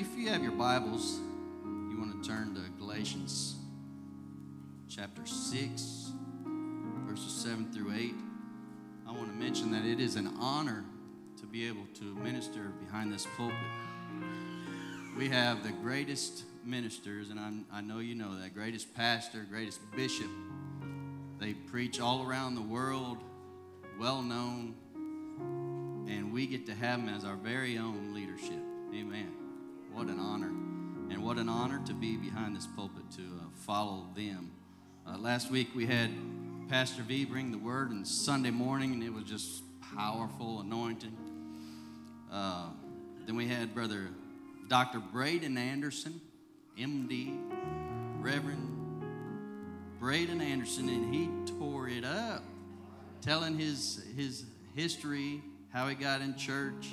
if you have your Bibles, you want to turn to Galatians chapter 6, verses 7 through 8. I want to mention that it is an honor to be able to minister behind this pulpit. We have the greatest ministers, and I'm, i know you know that greatest pastor, greatest bishop. They preach all around the world, well known, and we get to have them as our very own leadership. Amen. What an honor. And what an honor to be behind this pulpit to uh, follow them. Uh, last week we had Pastor V bring the word on Sunday morning, and it was just powerful, anointing. Uh, then we had Brother Dr. Braden Anderson, MD, Reverend Braden Anderson, and he tore it up, telling his, his history, how he got in church,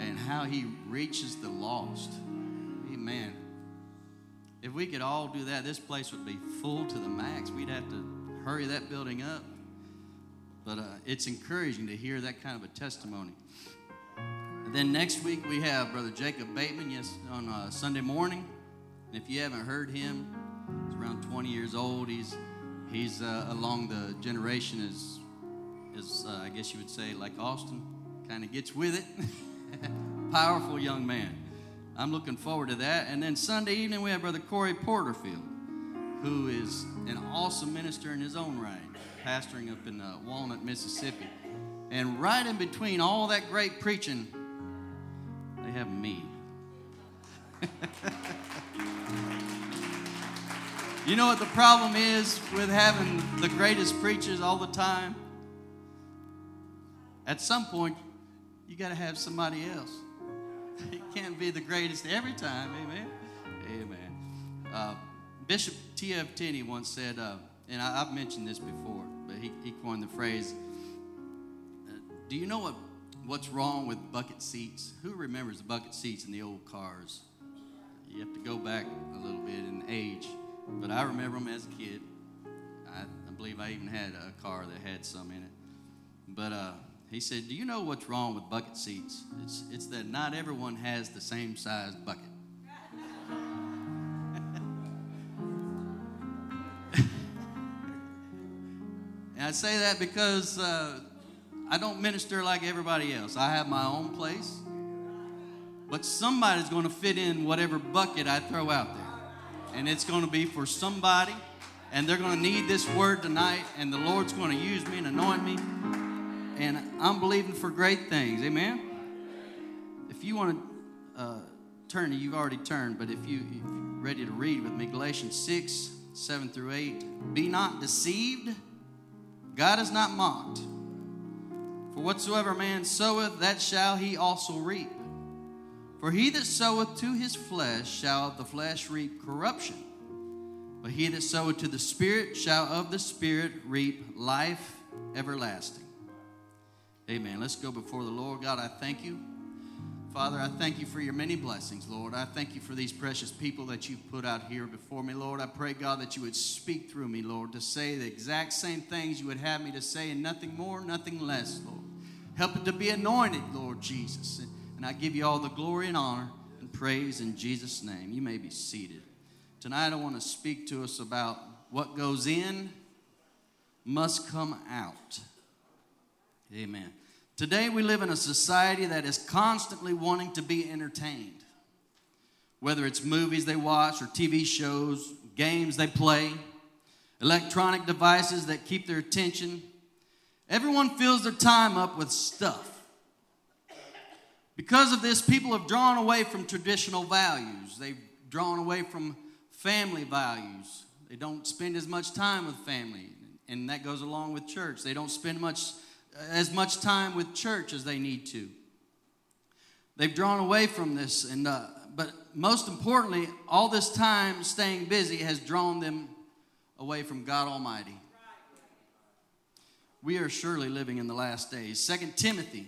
and how he reaches the lost. Amen. If we could all do that, this place would be full to the max. We'd have to hurry that building up. But uh, it's encouraging to hear that kind of a testimony. And then next week we have Brother Jacob Bateman, yes, on uh, Sunday morning. And if you haven't heard him, he's around 20 years old. He's he's uh, along the generation as as uh, I guess you would say like Austin, kind of gets with it. Powerful young man. I'm looking forward to that. And then Sunday evening, we have Brother Corey Porterfield, who is an awesome minister in his own right, pastoring up in uh, Walnut, Mississippi. And right in between all that great preaching, they have me. you know what the problem is with having the greatest preachers all the time? At some point, you got to have somebody else. It can't be the greatest every time. Amen. Amen. Uh, Bishop T.F. Tenney once said, uh, and I, have mentioned this before, but he, he coined the phrase uh, Do you know what, what's wrong with bucket seats? Who remembers the bucket seats in the old cars? You have to go back a little bit in age, but I remember them as a kid. I, I believe I even had a car that had some in it. But uh, he said, Do you know what's wrong with bucket seats? It's, it's that not everyone has the same size bucket. and I say that because uh, I don't minister like everybody else. I have my own place, but somebody's going to fit in whatever bucket I throw out there. And it's going to be for somebody, and they're going to need this word tonight, and the Lord's going to use me and anoint me and I'm believing for great things. Amen. If you want to uh, turn, you've already turned, but if, you, if you're ready to read with me, Galatians 6, 7 through 8. Be not deceived, God is not mocked. For whatsoever man soweth, that shall he also reap. For he that soweth to his flesh shall of the flesh reap corruption. But he that soweth to the Spirit shall of the Spirit reap life everlasting. Amen. Let's go before the Lord. God, I thank you. Father, I thank you for your many blessings, Lord. I thank you for these precious people that you've put out here before me, Lord. I pray, God, that you would speak through me, Lord, to say the exact same things you would have me to say and nothing more, nothing less, Lord. Help it to be anointed, Lord Jesus. And I give you all the glory and honor and praise in Jesus' name. You may be seated. Tonight, I want to speak to us about what goes in must come out. Amen. Today, we live in a society that is constantly wanting to be entertained. Whether it's movies they watch or TV shows, games they play, electronic devices that keep their attention, everyone fills their time up with stuff. Because of this, people have drawn away from traditional values. They've drawn away from family values. They don't spend as much time with family, and that goes along with church. They don't spend much as much time with church as they need to. They've drawn away from this, and uh, but most importantly, all this time staying busy has drawn them away from God Almighty. We are surely living in the last days. Second Timothy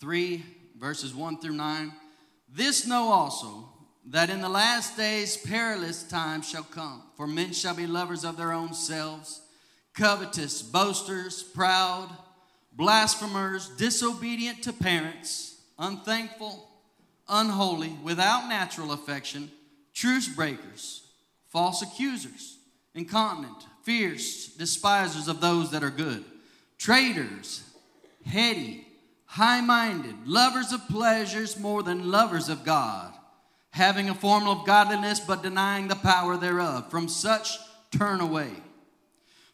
3, verses 1 through 9. This know also that in the last days perilous times shall come, for men shall be lovers of their own selves covetous, boasters, proud, blasphemers, disobedient to parents, unthankful, unholy, without natural affection, truce breakers, false accusers, incontinent, fierce, despisers of those that are good, traitors, heady, high minded, lovers of pleasures more than lovers of God, having a form of godliness but denying the power thereof. From such turn away.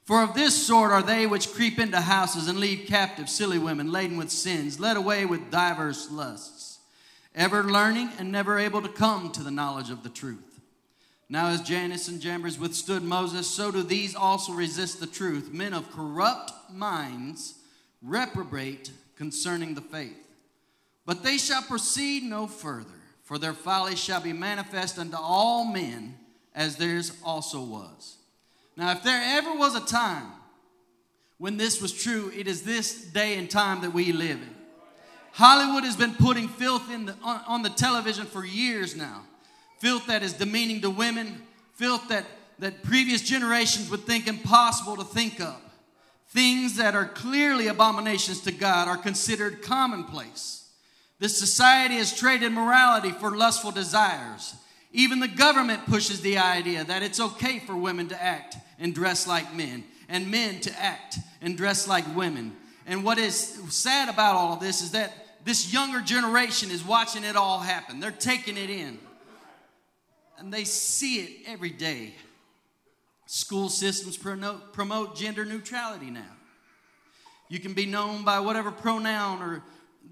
For of this sort are they which creep into houses and lead captive silly women laden with sins, led away with divers lusts, ever learning and never able to come to the knowledge of the truth. Now, as Jannes and Jambres withstood Moses, so do these also resist the truth. Men of corrupt minds reprobate concerning the faith. But they shall proceed no further, for their folly shall be manifest unto all men, as theirs also was. Now, if there ever was a time when this was true, it is this day and time that we live in. Hollywood has been putting filth in the, on, on the television for years now. Filth that is demeaning to women, filth that, that previous generations would think impossible to think of. Things that are clearly abominations to God are considered commonplace. This society has traded morality for lustful desires. Even the government pushes the idea that it's okay for women to act and dress like men, and men to act and dress like women. And what is sad about all of this is that this younger generation is watching it all happen. They're taking it in. And they see it every day. School systems promote gender neutrality now. You can be known by whatever pronoun or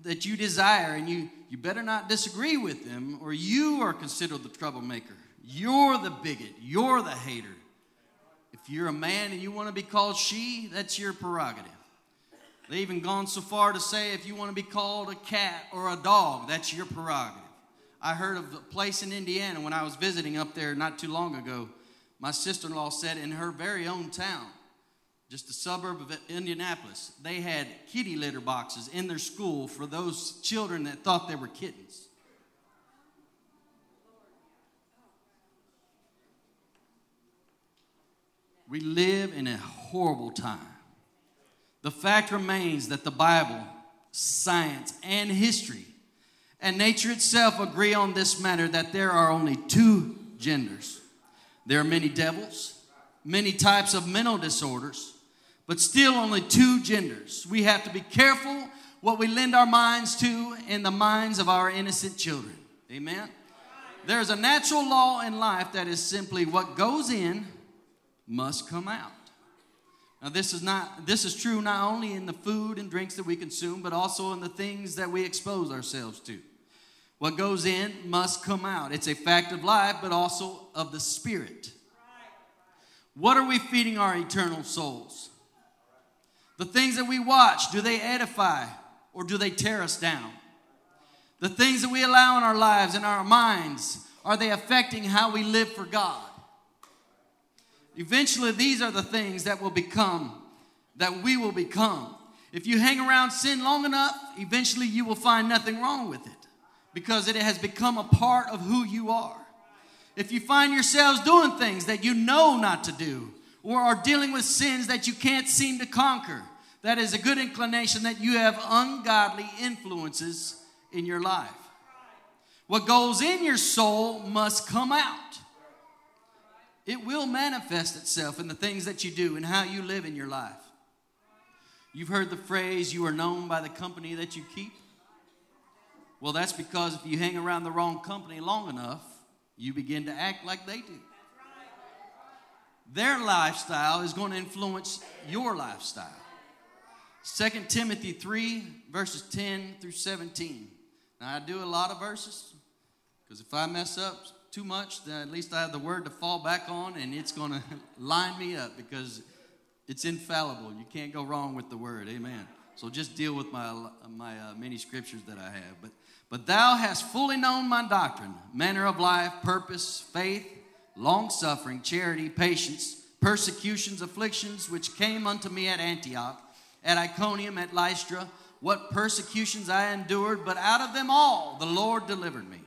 that you desire, and you, you better not disagree with them, or you are considered the troublemaker. You're the bigot. You're the hater. If you're a man and you want to be called she, that's your prerogative. They've even gone so far to say if you want to be called a cat or a dog, that's your prerogative. I heard of a place in Indiana when I was visiting up there not too long ago. My sister in law said in her very own town, just a suburb of Indianapolis, they had kitty litter boxes in their school for those children that thought they were kittens. We live in a horrible time. The fact remains that the Bible, science, and history and nature itself agree on this matter that there are only two genders. There are many devils, many types of mental disorders, but still only two genders. We have to be careful what we lend our minds to in the minds of our innocent children. Amen. There's a natural law in life that is simply what goes in must come out. Now this is not this is true not only in the food and drinks that we consume but also in the things that we expose ourselves to. What goes in must come out. It's a fact of life but also of the spirit. What are we feeding our eternal souls? The things that we watch, do they edify or do they tear us down? The things that we allow in our lives and our minds, are they affecting how we live for God? Eventually, these are the things that will become, that we will become. If you hang around sin long enough, eventually you will find nothing wrong with it because it has become a part of who you are. If you find yourselves doing things that you know not to do, or are dealing with sins that you can't seem to conquer, that is a good inclination that you have ungodly influences in your life. What goes in your soul must come out. It will manifest itself in the things that you do and how you live in your life. You've heard the phrase, you are known by the company that you keep. Well, that's because if you hang around the wrong company long enough, you begin to act like they do. Their lifestyle is going to influence your lifestyle. 2 Timothy 3, verses 10 through 17. Now, I do a lot of verses because if I mess up, too much, then at least I have the word to fall back on, and it's going to line me up because it's infallible. You can't go wrong with the word. Amen. So just deal with my, my uh, many scriptures that I have. But, but thou hast fully known my doctrine, manner of life, purpose, faith, long suffering, charity, patience, persecutions, afflictions, which came unto me at Antioch, at Iconium, at Lystra, what persecutions I endured, but out of them all the Lord delivered me.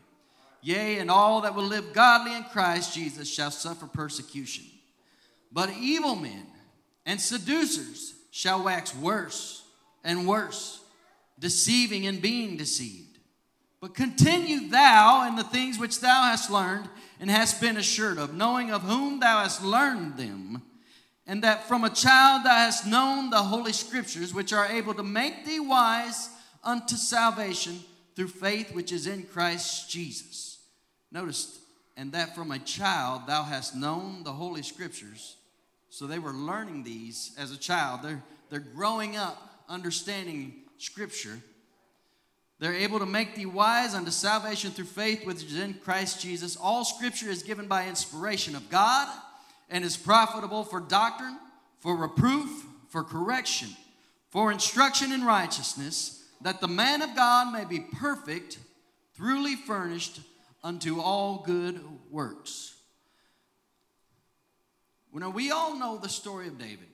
Yea, and all that will live godly in Christ Jesus shall suffer persecution. But evil men and seducers shall wax worse and worse, deceiving and being deceived. But continue thou in the things which thou hast learned and hast been assured of, knowing of whom thou hast learned them, and that from a child thou hast known the holy scriptures, which are able to make thee wise unto salvation through faith which is in Christ Jesus. Notice, and that from a child thou hast known the holy scriptures. So they were learning these as a child. They're, they're growing up understanding scripture. They're able to make thee wise unto salvation through faith which is in Christ Jesus. All scripture is given by inspiration of God and is profitable for doctrine, for reproof, for correction, for instruction in righteousness, that the man of God may be perfect, truly furnished unto all good works. Well, now we all know the story of David.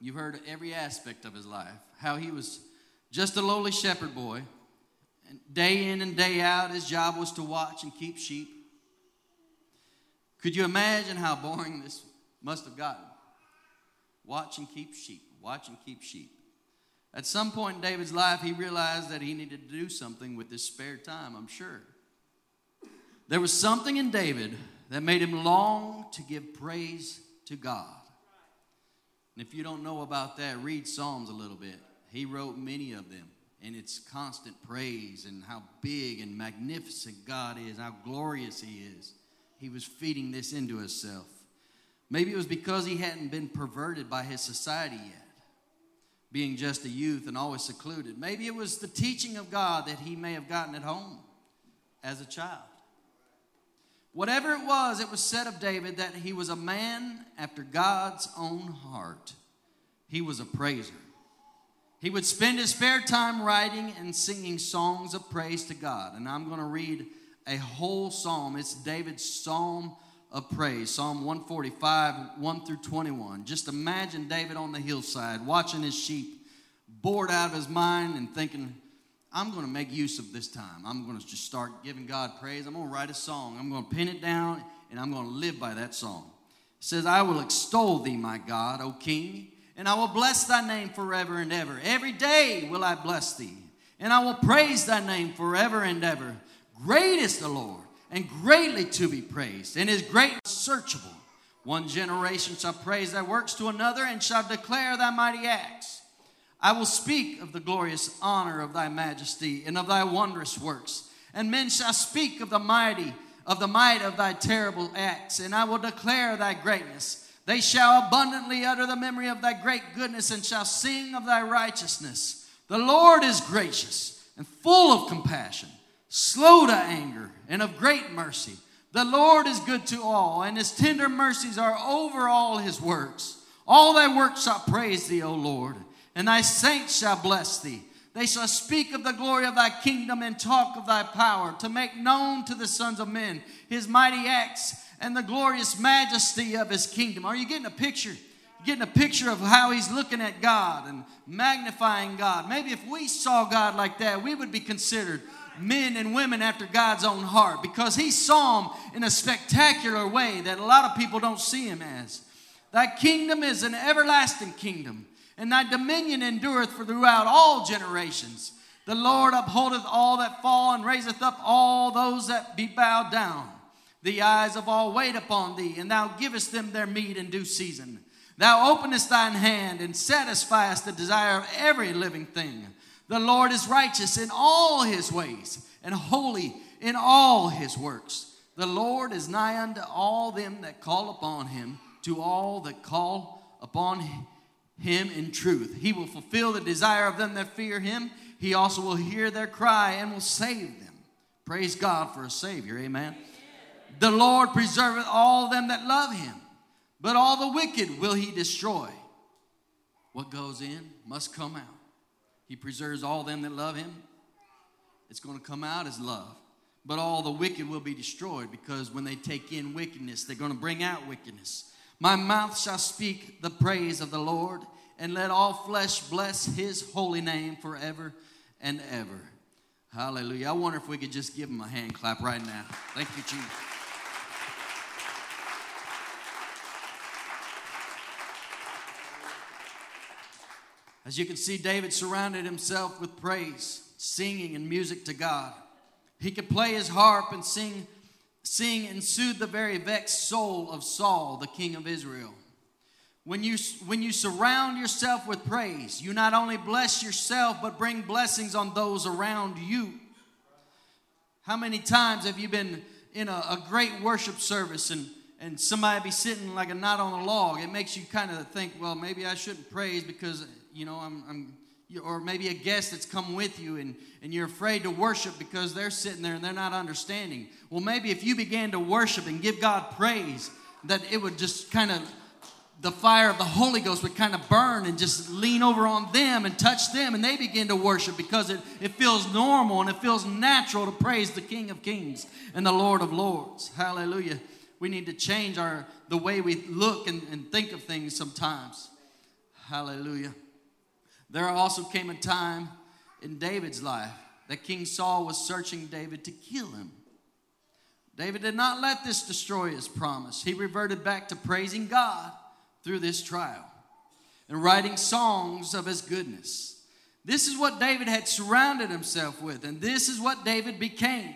You've heard every aspect of his life, how he was just a lowly shepherd boy. And day in and day out, his job was to watch and keep sheep. Could you imagine how boring this must have gotten? Watch and keep sheep, watch and keep sheep. At some point in David's life, he realized that he needed to do something with his spare time, I'm sure. There was something in David that made him long to give praise to God. And if you don't know about that, read Psalms a little bit. He wrote many of them, and it's constant praise and how big and magnificent God is, how glorious He is. He was feeding this into himself. Maybe it was because he hadn't been perverted by his society yet, being just a youth and always secluded. Maybe it was the teaching of God that he may have gotten at home as a child. Whatever it was, it was said of David that he was a man after God's own heart. He was a praiser. He would spend his spare time writing and singing songs of praise to God. And I'm going to read a whole psalm. It's David's psalm of praise, Psalm 145, 1 through 21. Just imagine David on the hillside watching his sheep, bored out of his mind, and thinking, I'm going to make use of this time. I'm going to just start giving God praise. I'm going to write a song. I'm going to pin it down, and I'm going to live by that song. It says, I will extol thee, my God, O King, and I will bless thy name forever and ever. Every day will I bless thee, and I will praise thy name forever and ever. Great is the Lord, and greatly to be praised, and his greatness searchable. One generation shall praise thy works to another, and shall declare thy mighty acts. I will speak of the glorious honor of thy majesty and of thy wondrous works. And men shall speak of the mighty, of the might of thy terrible acts, and I will declare thy greatness. They shall abundantly utter the memory of thy great goodness and shall sing of thy righteousness. The Lord is gracious and full of compassion slow to anger, and of great mercy. The Lord is good to all, and his tender mercies are over all his works. All thy works shall praise thee, O Lord, and thy saints shall bless thee. They shall speak of the glory of thy kingdom and talk of thy power, to make known to the sons of men his mighty acts and the glorious majesty of his kingdom. Are you getting a picture? Getting a picture of how he's looking at God and magnifying God. Maybe if we saw God like that, we would be considered men and women after God's own heart because he saw them in a spectacular way that a lot of people don't see him as. Thy kingdom is an everlasting kingdom, and thy dominion endureth for throughout all generations. The Lord upholdeth all that fall and raiseth up all those that be bowed down. The eyes of all wait upon thee, and thou givest them their meat in due season. Thou openest thine hand and satisfiest the desire of every living thing. The Lord is righteous in all his ways and holy in all his works. The Lord is nigh unto all them that call upon him, to all that call upon him in truth. He will fulfill the desire of them that fear him. He also will hear their cry and will save them. Praise God for a Savior. Amen. The Lord preserveth all them that love him, but all the wicked will he destroy. What goes in must come out. He preserves all them that love him. It's going to come out as love. But all the wicked will be destroyed because when they take in wickedness, they're going to bring out wickedness. My mouth shall speak the praise of the Lord, and let all flesh bless his holy name forever and ever. Hallelujah. I wonder if we could just give him a hand clap right now. Thank you, Jesus. As you can see, David surrounded himself with praise, singing, and music to God. He could play his harp and sing, sing and soothe the very vexed soul of Saul, the king of Israel. When you, when you surround yourself with praise, you not only bless yourself, but bring blessings on those around you. How many times have you been in a, a great worship service and, and somebody be sitting like a knot on a log? It makes you kind of think, well, maybe I shouldn't praise because, you know, I'm, I'm or maybe a guest that's come with you and, and you're afraid to worship because they're sitting there and they're not understanding. Well, maybe if you began to worship and give God praise, that it would just kind of the fire of the Holy Ghost would kind of burn and just lean over on them and touch them, and they begin to worship because it, it feels normal and it feels natural to praise the King of Kings and the Lord of Lords. Hallelujah. We need to change our the way we look and, and think of things sometimes. Hallelujah. There also came a time in David's life that King Saul was searching David to kill him. David did not let this destroy his promise. He reverted back to praising God through this trial and writing songs of his goodness. This is what David had surrounded himself with, and this is what David became.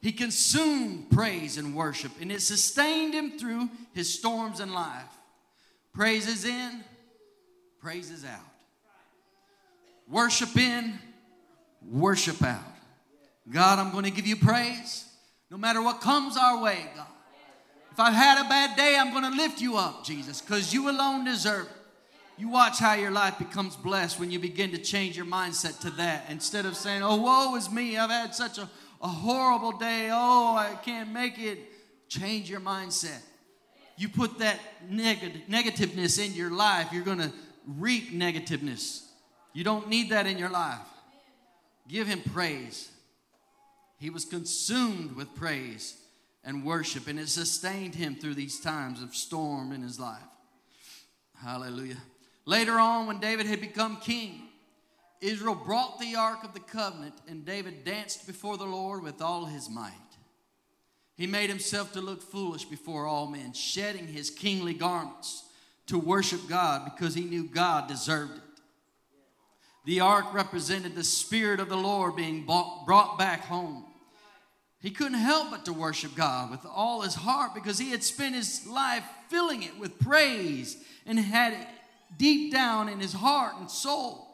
He consumed praise and worship, and it sustained him through his storms in life. Praise is in, praise is out. Worship in, worship out. God, I'm going to give you praise no matter what comes our way, God. If I've had a bad day, I'm going to lift you up, Jesus, because you alone deserve it. You watch how your life becomes blessed when you begin to change your mindset to that. Instead of saying, oh, woe is me, I've had such a, a horrible day, oh, I can't make it. Change your mindset. You put that neg- negativeness in your life, you're going to reap negativeness. You don't need that in your life. Give him praise. He was consumed with praise and worship, and it sustained him through these times of storm in his life. Hallelujah. Later on, when David had become king, Israel brought the ark of the covenant, and David danced before the Lord with all his might. He made himself to look foolish before all men, shedding his kingly garments to worship God because he knew God deserved it. The ark represented the Spirit of the Lord being brought back home. He couldn't help but to worship God with all his heart because he had spent his life filling it with praise and had it deep down in his heart and soul.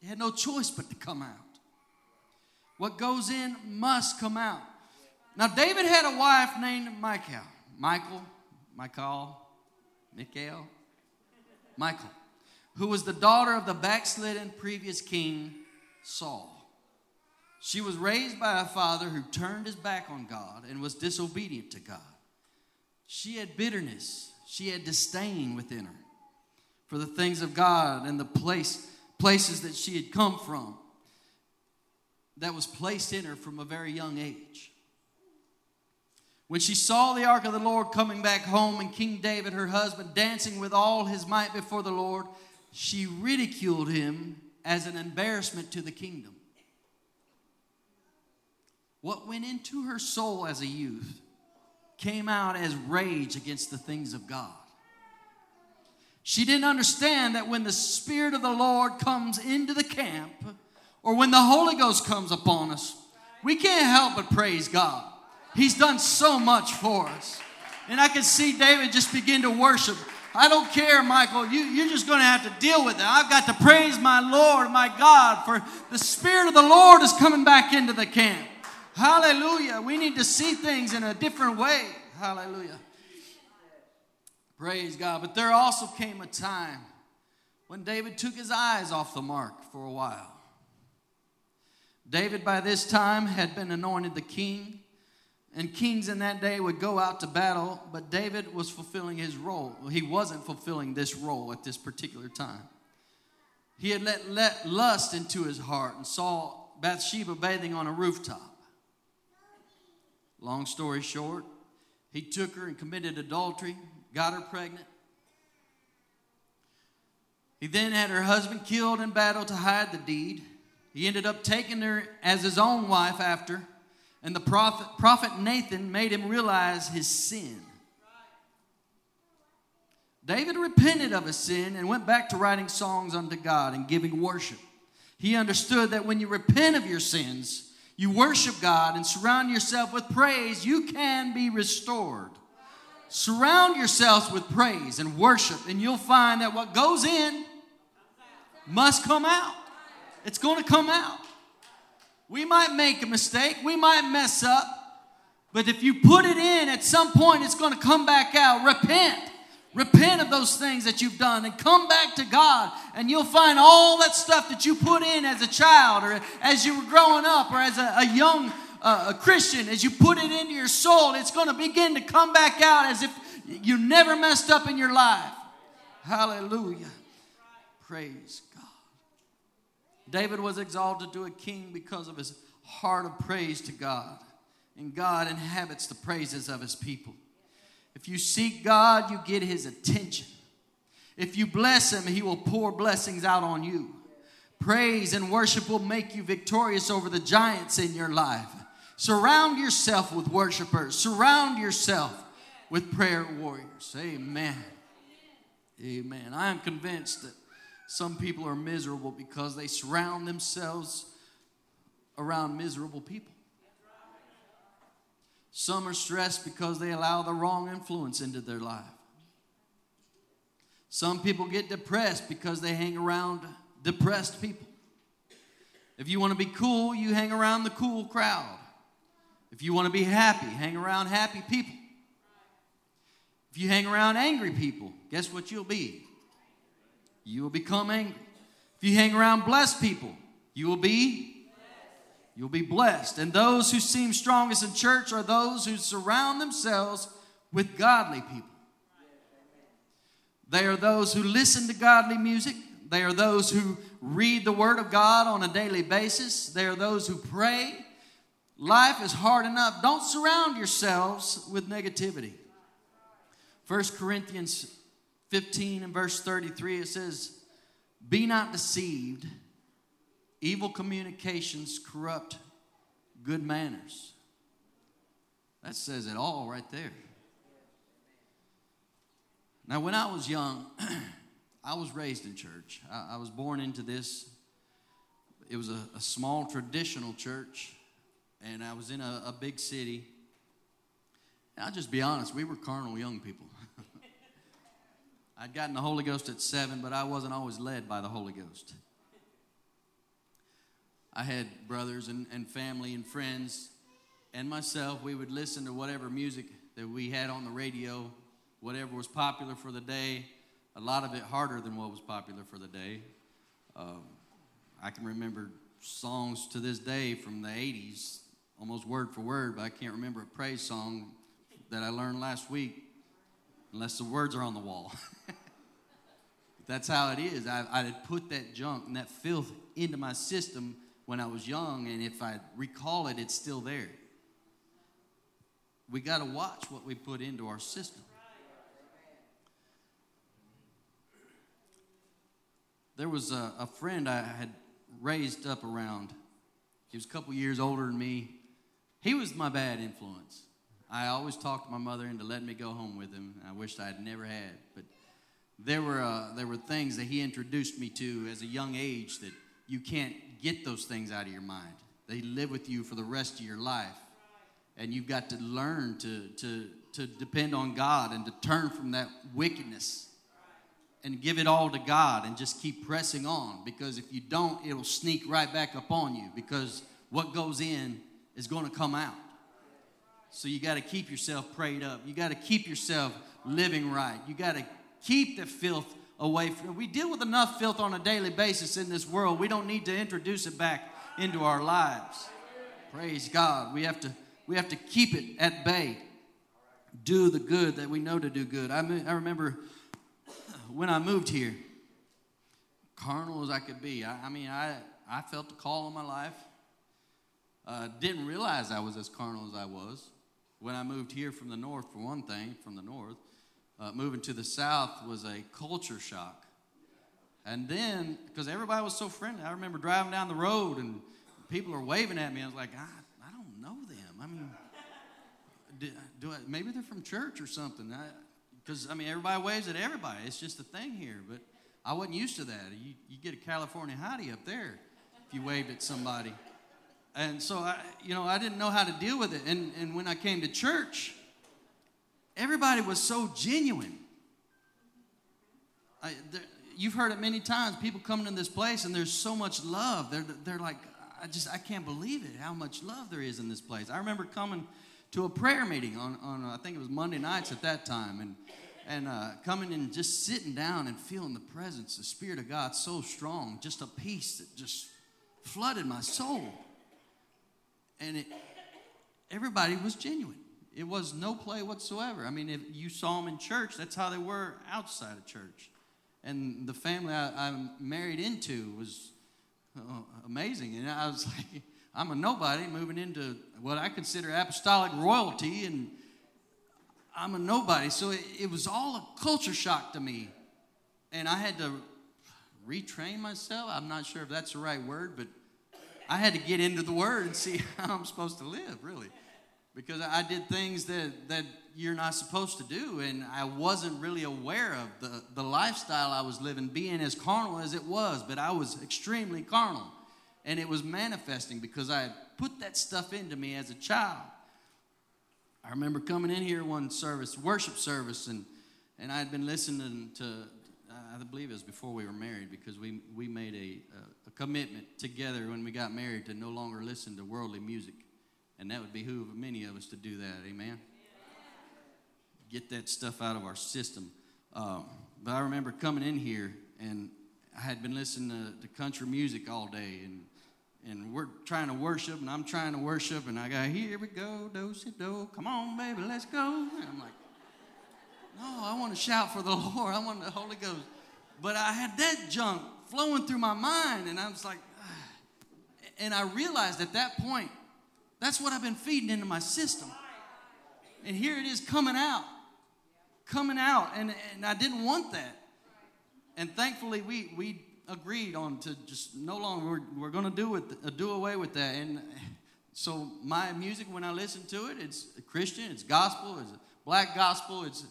He had no choice but to come out. What goes in must come out. Now, David had a wife named Michal. Michael, Michael, Michael, Michael, who was the daughter of the backslidden previous king Saul. She was raised by a father who turned his back on God and was disobedient to God. She had bitterness, she had disdain within her for the things of God and the place, places that she had come from that was placed in her from a very young age. When she saw the ark of the Lord coming back home and King David, her husband, dancing with all his might before the Lord, she ridiculed him as an embarrassment to the kingdom. What went into her soul as a youth came out as rage against the things of God. She didn't understand that when the Spirit of the Lord comes into the camp or when the Holy Ghost comes upon us, we can't help but praise God. He's done so much for us. And I can see David just begin to worship. I don't care, Michael. You, you're just going to have to deal with it. I've got to praise my Lord, my God, for the Spirit of the Lord is coming back into the camp. Hallelujah. We need to see things in a different way. Hallelujah. Praise God. But there also came a time when David took his eyes off the mark for a while. David, by this time, had been anointed the king, and kings in that day would go out to battle, but David was fulfilling his role. He wasn't fulfilling this role at this particular time. He had let, let lust into his heart and saw Bathsheba bathing on a rooftop. Long story short, he took her and committed adultery, got her pregnant. He then had her husband killed in battle to hide the deed. He ended up taking her as his own wife after, and the prophet, prophet Nathan made him realize his sin. David repented of his sin and went back to writing songs unto God and giving worship. He understood that when you repent of your sins, you worship God and surround yourself with praise, you can be restored. Surround yourselves with praise and worship, and you'll find that what goes in must come out. It's going to come out. We might make a mistake, we might mess up, but if you put it in, at some point it's going to come back out. Repent. Repent of those things that you've done and come back to God, and you'll find all that stuff that you put in as a child or as you were growing up or as a, a young uh, a Christian, as you put it into your soul, it's going to begin to come back out as if you never messed up in your life. Hallelujah. Praise God. David was exalted to a king because of his heart of praise to God. And God inhabits the praises of his people. If you seek God, you get his attention. If you bless him, he will pour blessings out on you. Praise and worship will make you victorious over the giants in your life. Surround yourself with worshipers, surround yourself with prayer warriors. Amen. Amen. I am convinced that some people are miserable because they surround themselves around miserable people. Some are stressed because they allow the wrong influence into their life. Some people get depressed because they hang around depressed people. If you want to be cool, you hang around the cool crowd. If you want to be happy, hang around happy people. If you hang around angry people, guess what you'll be? You will become angry. If you hang around blessed people, you will be you'll be blessed. And those who seem strongest in church are those who surround themselves with godly people. They are those who listen to godly music. They are those who read the Word of God on a daily basis. They are those who pray. Life is hard enough. Don't surround yourselves with negativity. 1 Corinthians 15 and verse 33, it says, Be not deceived, evil communications corrupt good manners. That says it all right there. Now, when I was young, I was raised in church. I, I was born into this. It was a, a, small traditional church, and I was in a, a big city. And I'll just be honest, we were carnal young people. I'd gotten the Holy Ghost at seven, but I wasn't always led by the Holy Ghost. I had brothers and, and family and friends and myself. We would listen to whatever music that we had on the radio, whatever was popular for the day, a lot of it harder than what was popular for the day. Um, I can remember songs to this day from the 80s, almost word for word, but I can't remember a praise song that I learned last week unless the words are on the wall. That's how it is. I, I had put that junk and that filth into my system when I was young, and if I recall it, it's still there. We got to watch what we put into our system. There was a, a friend I had raised up around. He was a couple years older than me. He was my bad influence. I always talked my mother into letting me go home with him. I wished I had never had, but there were uh, there were things that he introduced me to as a young age that you can't get those things out of your mind. They live with you for the rest of your life, and you've got to learn to to to depend on God and to turn from that wickedness and give it all to God and just keep pressing on because if you don't, it'll sneak right back up on you because what goes in is going to come out. So you got to keep yourself prayed up. You got to keep yourself living right. You got to keep the filth away from. We deal with enough filth on a daily basis in this world. We don't need to introduce it back into our lives. Praise God. We have to we have to keep it at bay. Do the good that we know to do good. I mean, I remember when I moved here, carnal as I could be. I, I mean, I I felt the call on my life. Uh, didn't realize I was as carnal as I was when I moved here from the north, for one thing, from the north, uh, moving to the south was a culture shock. And then, because everybody was so friendly, I remember driving down the road and people are waving at me. I was like, I, I don't know them. I mean, do, do I, maybe they're from church or something. Because, I, I, mean, everybody waves at everybody. It's just a thing here. But I wasn't used to that. You, you get a California howdy up there. if you waved at somebody. And so I, you know, I didn't know how to deal with it. And, and when I came to church, everybody was so genuine. I, you've heard it many times. People coming to this place and there's so much love. They're, they're like, I just, I can't believe it, how much love there is in this place. I remember coming to a prayer meeting on, on I think it was Monday nights at that time. And, and uh, coming and just sitting down and feeling the presence, the Spirit of God so strong, just a peace that just flooded my soul. And it, everybody was genuine. It was no play whatsoever. I mean, if you saw them in church, that's how they were outside of church. And the family I, am married into was uh, amazing. And I was like, I'm a nobody moving into what I consider apostolic royalty, and I'm a nobody. So it, it was all a culture shock to me. And I had to retrain myself. I'm not sure if that's the right word, but I had to get into the Word and see how I'm supposed to live, really. Because I did things that, that you're not supposed to do, and I wasn't really aware of the, the lifestyle I was living, being as carnal as it was, but I was extremely carnal. And it was manifesting because I had put that stuff into me as a child. I remember coming in here one service, worship service, and, and I had been listening to, I believe it was before we were married because we, we made a, a, a commitment together when we got married to no longer listen to worldly music. And that would behoove many of us to do that. Amen? Get that stuff out of our system. Um, but I remember coming in here and I had been listening to, to country music all day and and we're trying to worship, and I'm trying to worship, and I got, here we go, do si do, come on, baby, let's go. And I'm like, no, I want to shout for the Lord. I want the Holy Ghost. But I had that junk flowing through my mind, and I was like, ah. and I realized at that point, that's what I've been feeding into my system. And here it is coming out, coming out, and, and I didn't want that. And thankfully, we, we agreed on to just no longer we're, we're going to do it uh, do away with that and so my music when i listen to it it's christian it's gospel it's black gospel it's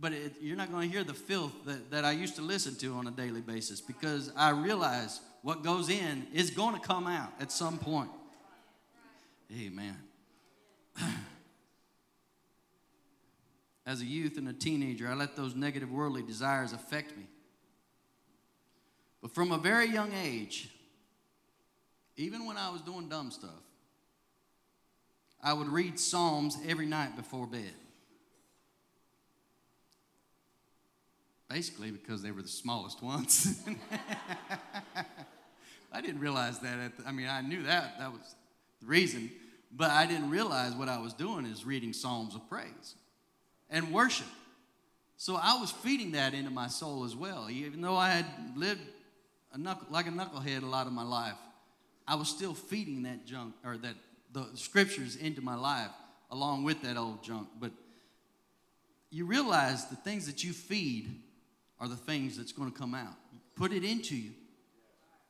but it, you're not going to hear the filth that, that i used to listen to on a daily basis because i realize what goes in is going to come out at some point. Amen. As a youth and a teenager i let those negative worldly desires affect me. But from a very young age, even when I was doing dumb stuff, I would read Psalms every night before bed. Basically, because they were the smallest ones. I didn't realize that. The, I mean, I knew that. That was the reason. But I didn't realize what I was doing is reading Psalms of praise and worship. So I was feeding that into my soul as well. Even though I had lived a knuckle, like a knucklehead a lot of my life, I was still feeding that junk or that the scriptures into my life along with that old junk. But you realize the things that you feed are the things that's going to come out. Put it into you.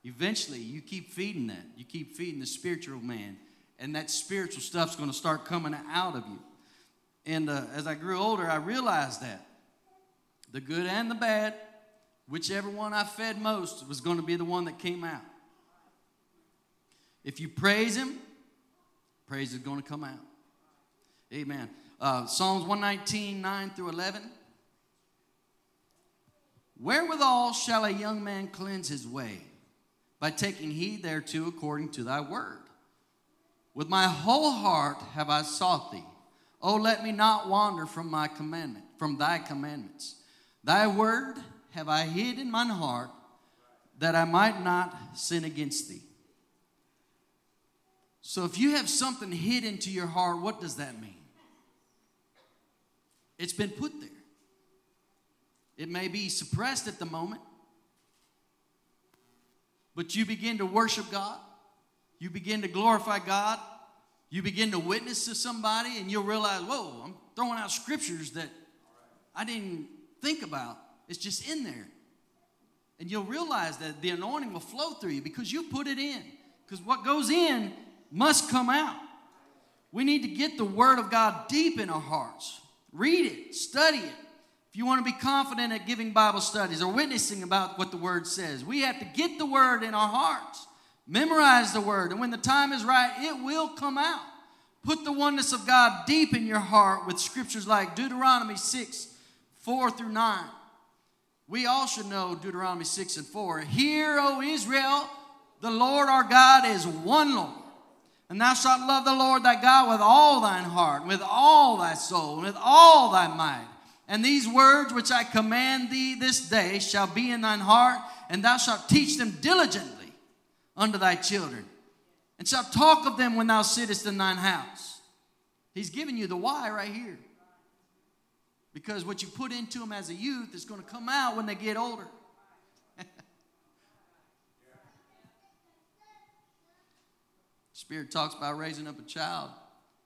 Eventually, you keep feeding that. You keep feeding the spiritual man, and that spiritual stuff's going to start coming out of you. And uh, as I grew older, I realized that the good and the bad, Whichever one I fed most was going to be the one that came out. If you praise Him, praise is going to come out. Amen. Uh, Psalms 119, 9 through 11. Wherewithal shall a young man cleanse his way? By taking heed thereto according to thy word. With my whole heart have I sought thee. Oh, let me not wander from my commandment, from thy commandments. Thy word have I hid in mine heart that I might not sin against thee. So if you have something hid into your heart, what does that mean? It's been put there. It may be suppressed at the moment, but you begin to worship God, you begin to glorify God, you begin to witness to somebody, and you'll realize, whoa, I'm throwing out scriptures that I didn't think about. It's just in there. And you'll realize that the anointing will flow through you because you put it in. Because what goes in must come out. We need to get the Word of God deep in our hearts. Read it, study it. If you want to be confident at giving Bible studies or witnessing about what the Word says, we have to get the Word in our hearts Memorize the word, and when the time is right, it will come out. Put the oneness of God deep in your heart with scriptures like Deuteronomy 6 4 through 9. We all should know Deuteronomy 6 and 4. Hear, O Israel, the Lord our God is one Lord. And thou shalt love the Lord thy God with all thine heart, with all thy soul, and with all thy might. And these words which I command thee this day shall be in thine heart, and thou shalt teach them diligently unto thy children, and shalt talk of them when thou sittest in thine house. He's giving you the why right here. Because what you put into them as a youth is going to come out when they get older. Spirit talks about raising up a child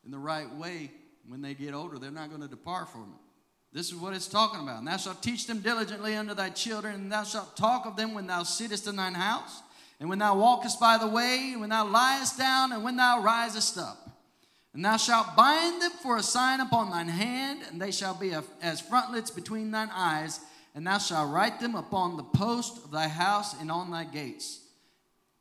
in the right way. When they get older, they're not going to depart from it. This is what it's talking about. And thou shalt teach them diligently unto thy children, and thou shalt talk of them when thou sittest in thine house, and when thou walkest by the way, and when thou liest down, and when thou risest up. And thou shalt bind them for a sign upon thine hand, and they shall be as frontlets between thine eyes, and thou shalt write them upon the post of thy house and on thy gates.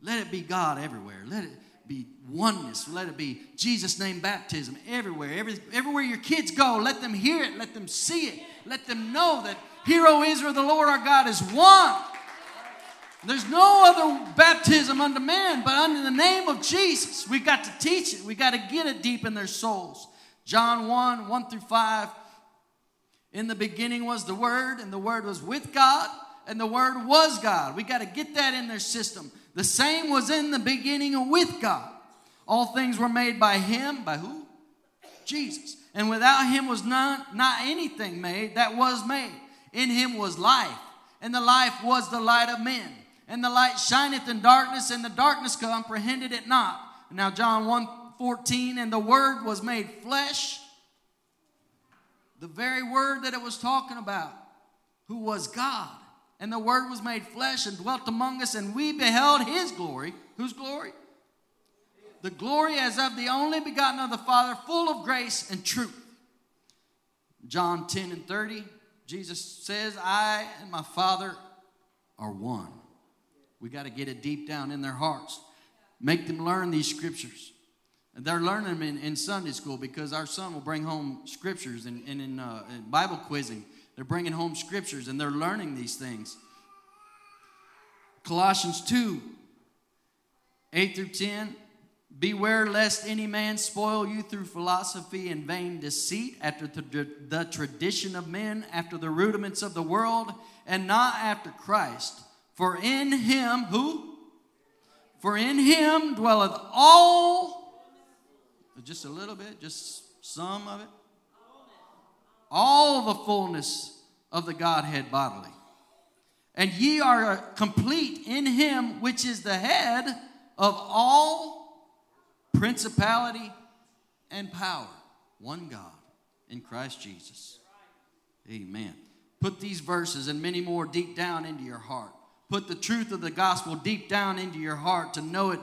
Let it be God everywhere. Let it be oneness. Let it be Jesus' name baptism everywhere. Every, everywhere your kids go, let them hear it. Let them see it. Let them know that Hero Israel, the Lord our God, is one. There's no other baptism unto man but under the name of Jesus. We've got to teach it. We've got to get it deep in their souls. John 1 1 through 5. In the beginning was the Word, and the Word was with God, and the Word was God. We got to get that in their system. The same was in the beginning with God. All things were made by him. By who? Jesus. And without him was none, not anything made that was made. In him was life, and the life was the light of men. And the light shineth in darkness, and the darkness comprehended it not. Now John 1 14, and the word was made flesh. The very word that it was talking about, who was God and the Word was made flesh and dwelt among us, and we beheld His glory. Whose glory? The glory as of the only begotten of the Father, full of grace and truth. John 10 and 30, Jesus says, I and my Father are one. We got to get it deep down in their hearts. Make them learn these scriptures. They're learning them in, in Sunday school because our son will bring home scriptures and, and in, uh, in Bible quizzing they're bringing home scriptures and they're learning these things. Colossians 2 8 through 10. Beware lest any man spoil you through philosophy and vain deceit, after the, the tradition of men, after the rudiments of the world, and not after Christ. For in him, who? For in him dwelleth all, just a little bit, just some of it, all the fullness of the Godhead bodily. And ye are complete in him which is the head of all principality and power. One God in Christ Jesus. Amen. Put these verses and many more deep down into your heart. Put the truth of the gospel deep down into your heart to know it.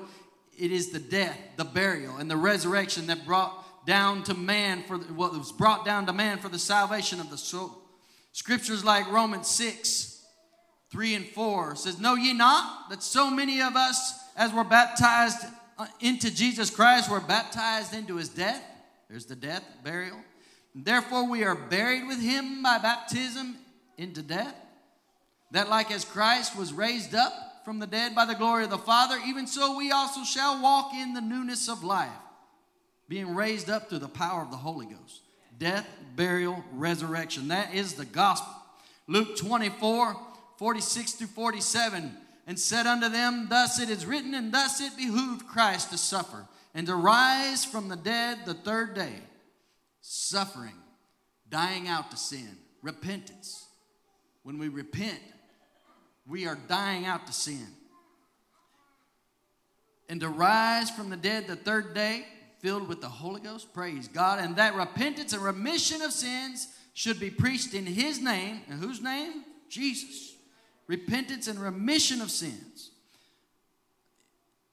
It is the death, the burial, and the resurrection that brought down to man for what was brought down to man for the salvation of the soul. Scriptures like Romans 6, 3 and 4 says, Know ye not that so many of us, as were baptized uh, into Jesus Christ, were baptized into his death? There's the death, burial. Therefore, we are buried with him by baptism into death. That, like as Christ was raised up from the dead by the glory of the Father, even so we also shall walk in the newness of life being raised up through the power of the Holy Ghost. Death, burial, resurrection. That is the gospel. Luke 24, 46 through 47. And said unto them, Thus it is written, and thus it behooved Christ to suffer, and to rise from the dead the third day. Suffering, dying out to sin, repentance. When we repent, we are dying out to sin. And to rise from the dead the third day, filled with the Holy Ghost. Praise God. And that repentance and remission of sins should be preached in His name. And whose name? Jesus. Repentance and remission of sins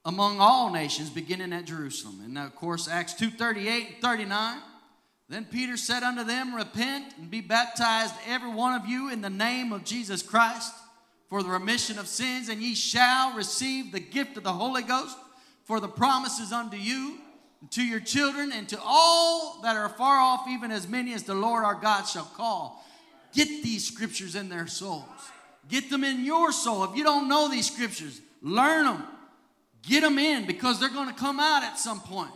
among all nations, beginning at Jerusalem. And of course, Acts 2 38 and 39. Then Peter said unto them, Repent and be baptized, every one of you, in the name of Jesus Christ for the remission of sins, and ye shall receive the gift of the Holy Ghost, for the promises unto you, to your children, and to all that are far off, even as many as the Lord our God shall call. Get these scriptures in their souls. Get them in your soul. If you don't know these scriptures, learn them. Get them in because they're going to come out at some point.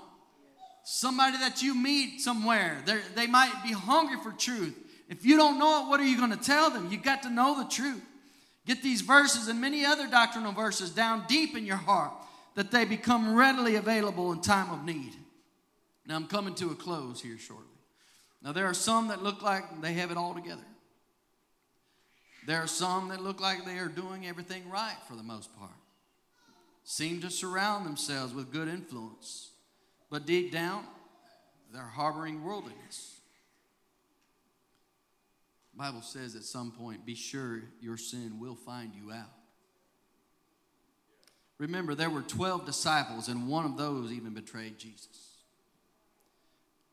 Somebody that you meet somewhere, they might be hungry for truth. If you don't know it, what are you going to tell them? You got to know the truth. Get these verses and many other doctrinal verses down deep in your heart that they become readily available in time of need. Now, I'm coming to a close here shortly. Now, there are some that look like they have it all together. There are some that look like they are doing everything right for the most part, seem to surround themselves with good influence, but deep down, they're harboring worldliness. The Bible says at some point, be sure your sin will find you out. Remember, there were 12 disciples, and one of those even betrayed Jesus.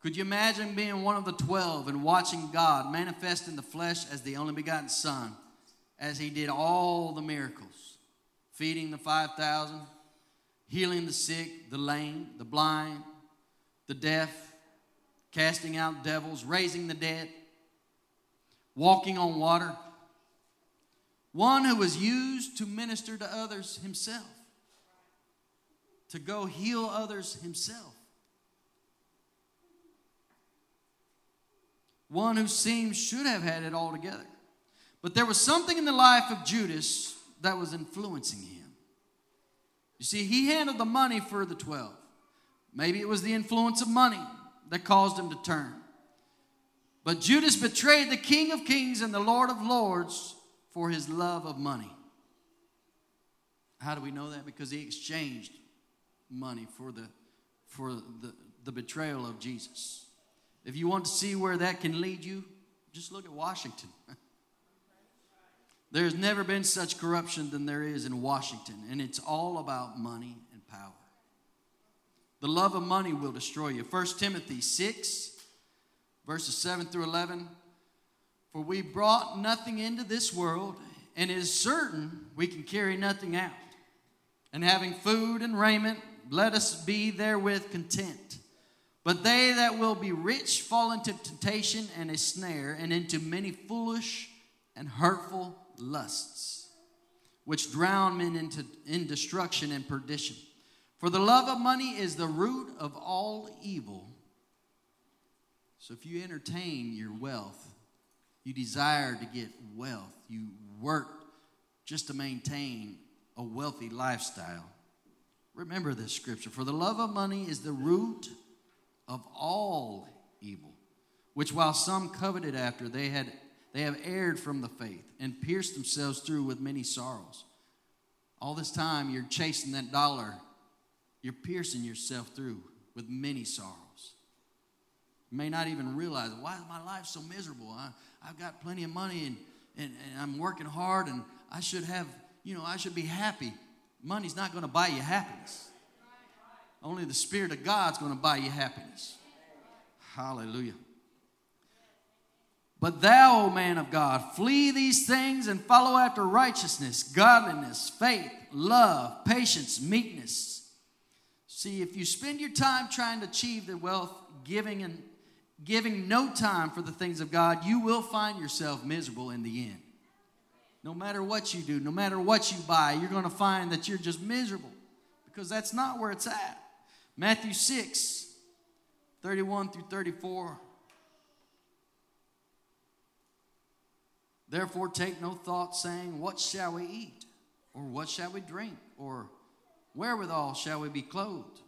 Could you imagine being one of the 12 and watching God manifest in the flesh as the only begotten Son, as He did all the miracles, feeding the 5,000, healing the sick, the lame, the blind, the deaf, casting out devils, raising the dead, walking on water? One who was used to minister to others himself to go heal others himself. One who seems should have had it all together. But there was something in the life of Judas that was influencing him. You see, he handled the money for the 12. Maybe it was the influence of money that caused him to turn. But Judas betrayed the King of Kings and the Lord of Lords for his love of money. How do we know that? Because he exchanged money for the for the, the betrayal of Jesus. If you want to see where that can lead you, just look at Washington. There's never been such corruption than there is in Washington, and it's all about money and power. The love of money will destroy you. 1 Timothy 6, verses 7 through 11. For we brought nothing into this world, and it is certain we can carry nothing out. And having food and raiment, let us be therewith content. But they that will be rich fall into temptation and a snare, and into many foolish and hurtful lusts, which drown men into in destruction and perdition. For the love of money is the root of all evil. So if you entertain your wealth, you desire to get wealth, you work just to maintain a wealthy lifestyle Remember this scripture For the love of money is the root of all evil, which while some coveted after, they, had, they have erred from the faith and pierced themselves through with many sorrows. All this time you're chasing that dollar, you're piercing yourself through with many sorrows. You may not even realize why is my life so miserable? I, I've got plenty of money and, and, and I'm working hard and I should have, you know, I should be happy. Money's not going to buy you happiness. Only the Spirit of God's going to buy you happiness. Hallelujah. But thou, O man of God, flee these things and follow after righteousness, godliness, faith, love, patience, meekness. See, if you spend your time trying to achieve the wealth, giving and giving no time for the things of God, you will find yourself miserable in the end. No matter what you do, no matter what you buy, you're going to find that you're just miserable because that's not where it's at. Matthew 6, 31 through 34. Therefore, take no thought, saying, What shall we eat? Or what shall we drink? Or wherewithal shall we be clothed?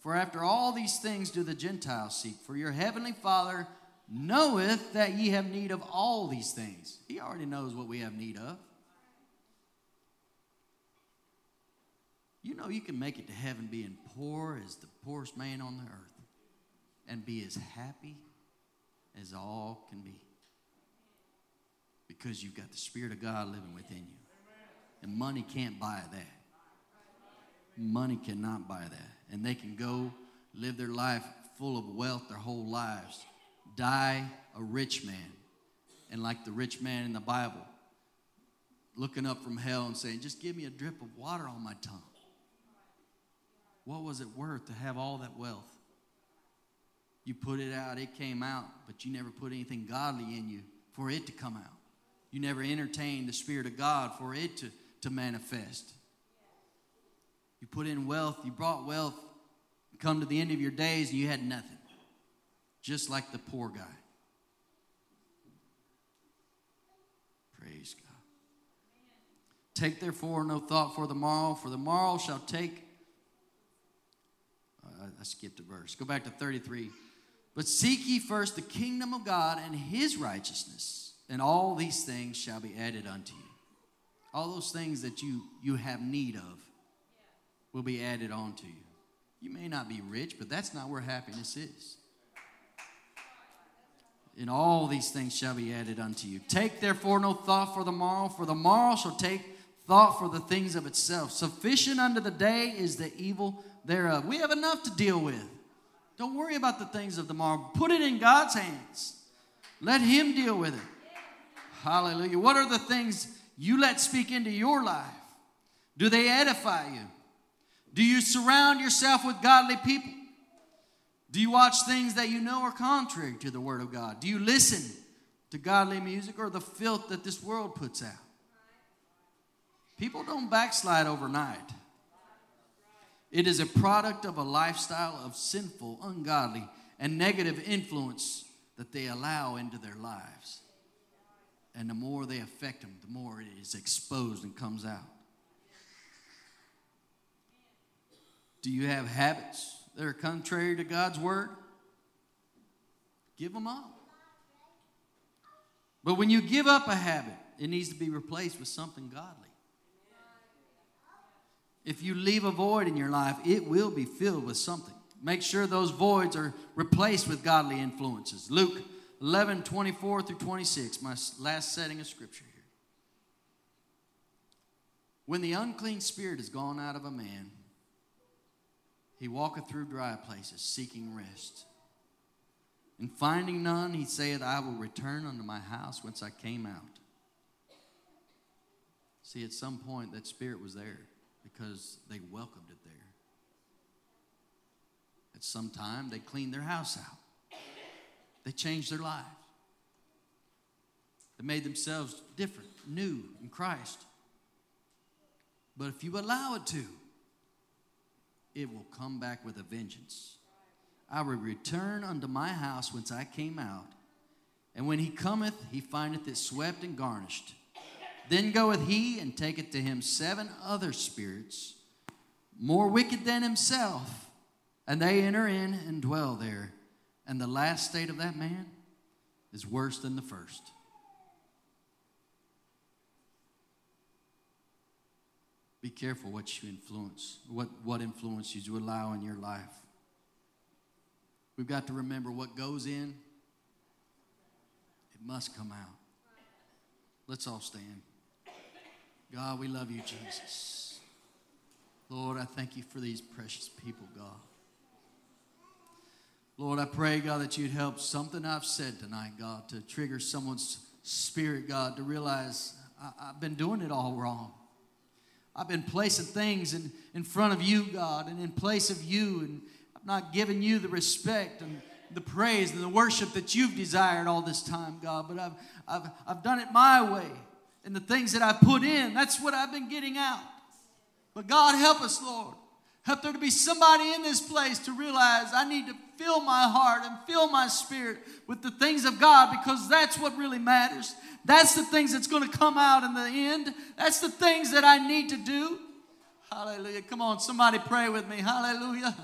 For after all these things do the Gentiles seek. For your heavenly Father knoweth that ye have need of all these things. He already knows what we have need of. You know, you can make it to heaven being poor as the poorest man on the earth and be as happy as all can be because you've got the Spirit of God living within you. And money can't buy that. Money cannot buy that. And they can go live their life full of wealth their whole lives die a rich man. And like the rich man in the Bible, looking up from hell and saying, Just give me a drip of water on my tongue. What was it worth to have all that wealth? You put it out, it came out, but you never put anything godly in you for it to come out. You never entertained the Spirit of God for it to, to manifest. You put in wealth, you brought wealth, come to the end of your days, and you had nothing. Just like the poor guy. Praise God. Take therefore no thought for the morrow, for the morrow shall take. Uh, I skipped a verse. Go back to 33. But seek ye first the kingdom of God and his righteousness, and all these things shall be added unto you. All those things that you, you have need of will be added on to you. You may not be rich, but that's not where happiness is. And all these things shall be added unto you. Take therefore no thought for the morrow, for the morrow shall take thought for the things of itself. Sufficient unto the day is the evil thereof. We have enough to deal with. Don't worry about the things of the morrow. Put it in God's hands. Let Him deal with it. Hallelujah. What are the things you let speak into your life? Do they edify you? Do you surround yourself with godly people? Do you watch things that you know are contrary to the Word of God? Do you listen to godly music or the filth that this world puts out? People don't backslide overnight. It is a product of a lifestyle of sinful, ungodly, and negative influence that they allow into their lives. And the more they affect them, the more it is exposed and comes out. Do you have habits that are contrary to God's word? Give them up. But when you give up a habit, it needs to be replaced with something godly. If you leave a void in your life, it will be filled with something. Make sure those voids are replaced with godly influences. Luke 11, 24 through 26, my last setting of scripture here. When the unclean spirit is gone out of a man, he walketh through dry places, seeking rest. And finding none, he saith, I will return unto my house whence I came out. See, at some point, that spirit was there because they welcomed it there. At some time, they cleaned their house out, they changed their lives, they made themselves different, new in Christ. But if you allow it to, it will come back with a vengeance. I will return unto my house whence I came out. And when he cometh, he findeth it swept and garnished. Then goeth he and taketh to him seven other spirits, more wicked than himself, and they enter in and dwell there. And the last state of that man is worse than the first. Be careful what you influence, what, what influence you allow in your life. We've got to remember what goes in, it must come out. Let's all stand. God, we love you, Jesus. Lord, I thank you for these precious people, God. Lord, I pray, God, that you'd help something I've said tonight, God, to trigger someone's spirit, God, to realize I, have been doing it all wrong. I've been placing things in, in front of you, God, and in place of you, and I've not given you the respect and the praise and the worship that you've desired all this time, God, but I've, I've, I've done it my way and the things that I put in, that's what I've been getting out. But God, help us, Lord. Help there to be somebody in this place to realize I need to fill my heart and fill my spirit with the things of God because that's what really matters. That's the things that's going to come out in the end. That's the things that I need to do. Hallelujah. Come on, somebody pray with me. Hallelujah.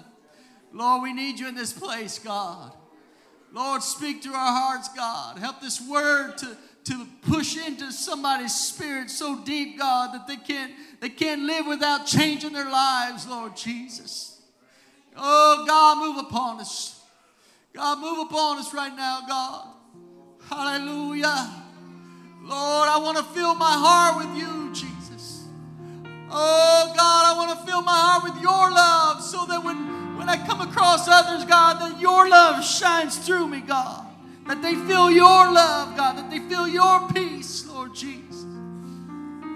Lord, we need you in this place, God. Lord, speak to our hearts, God. Help this word to to push into somebody's spirit so deep, God, that they can't, they can't live without changing their lives, Lord Jesus. Oh, God, move upon us. God, move upon us right now, God. Hallelujah. Lord, I want to fill my heart with you, Jesus. Oh, God, I want to fill my heart with your love so that when, when I come across others, God, that your love shines through me, God. That they feel your love, God. That they feel your peace, Lord Jesus.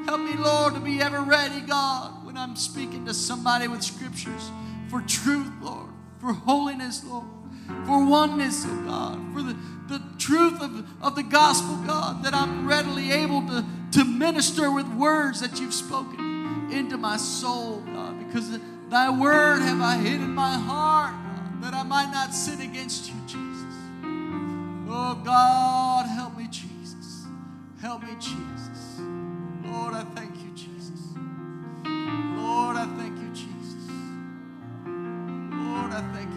Help me, Lord, to be ever ready, God, when I'm speaking to somebody with scriptures for truth, Lord, for holiness, Lord, for oneness, oh God, for the, the truth of, of the gospel, God, that I'm readily able to, to minister with words that you've spoken into my soul, God, because thy word have I hid in my heart, God, that I might not sin against you, Jesus. Oh God, help me, Jesus. Help me, Jesus. Lord, I thank you, Jesus. Lord, I thank you, Jesus. Lord, I thank you.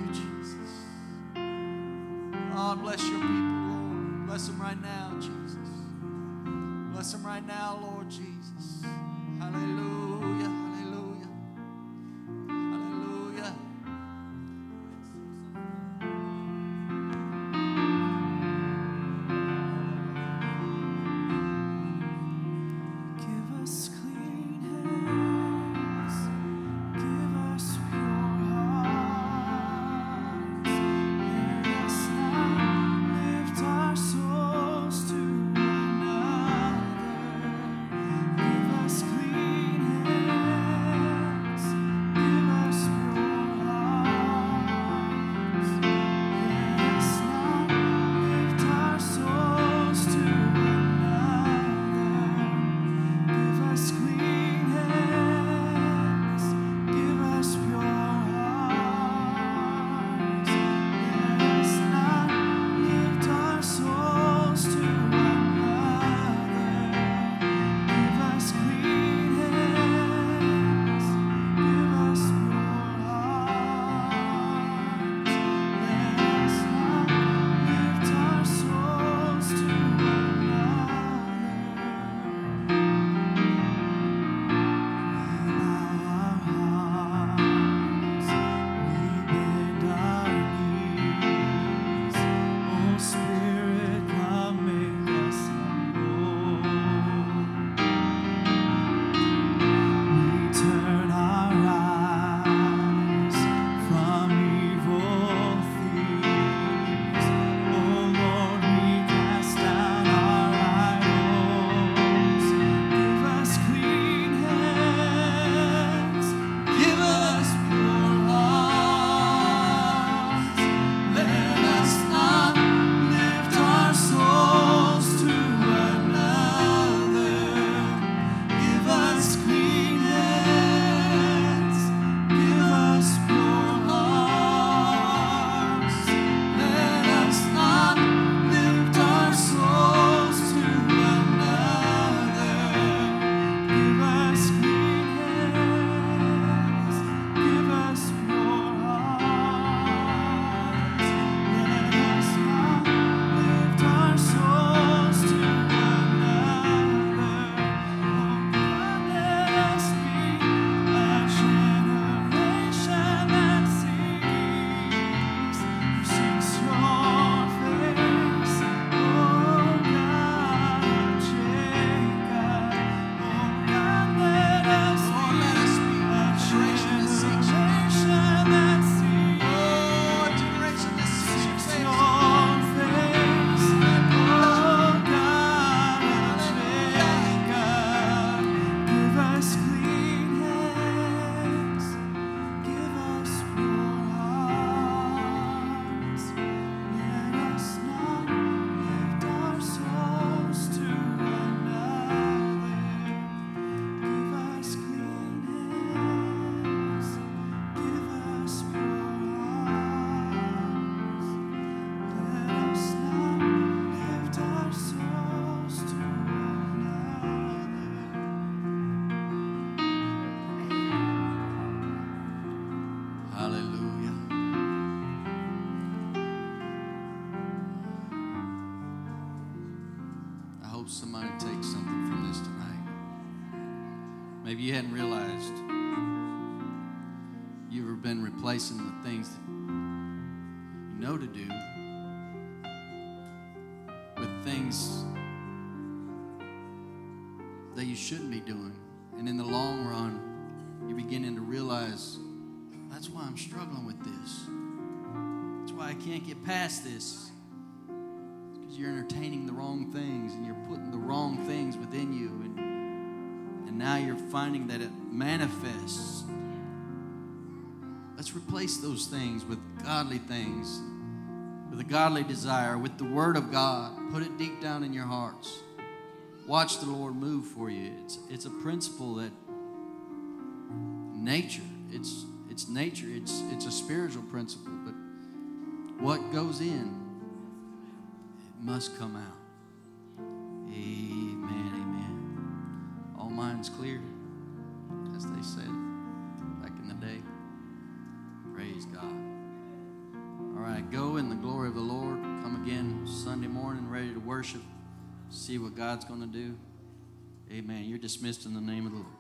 God, bless your people, Lord. Bless them right now, Jesus. Bless them right now, Lord Jesus. Hallelujah, Maybe you hadn't realized you've been replacing the things that you know to do with things that you shouldn't be doing. And in the long run, you're beginning to realize that's why I'm struggling with this. That's why I can't get past this. Because you're entertaining the wrong things and you're putting the wrong things within you. And, now you're finding that it manifests. Let's replace those things with godly things, with a godly desire, with the Word of God. Put it deep down in your hearts. Watch the Lord move for you. It's, it's a principle that nature, it's, it's nature, it's, it's a spiritual principle, but what goes in, it must come out. Amen, minds clear, as they said back in the day. Praise God. All right, go in the glory of the Lord. Come again Sunday morning, ready to worship. See what God's going to do. Amen. You're dismissed in the name of the Lord.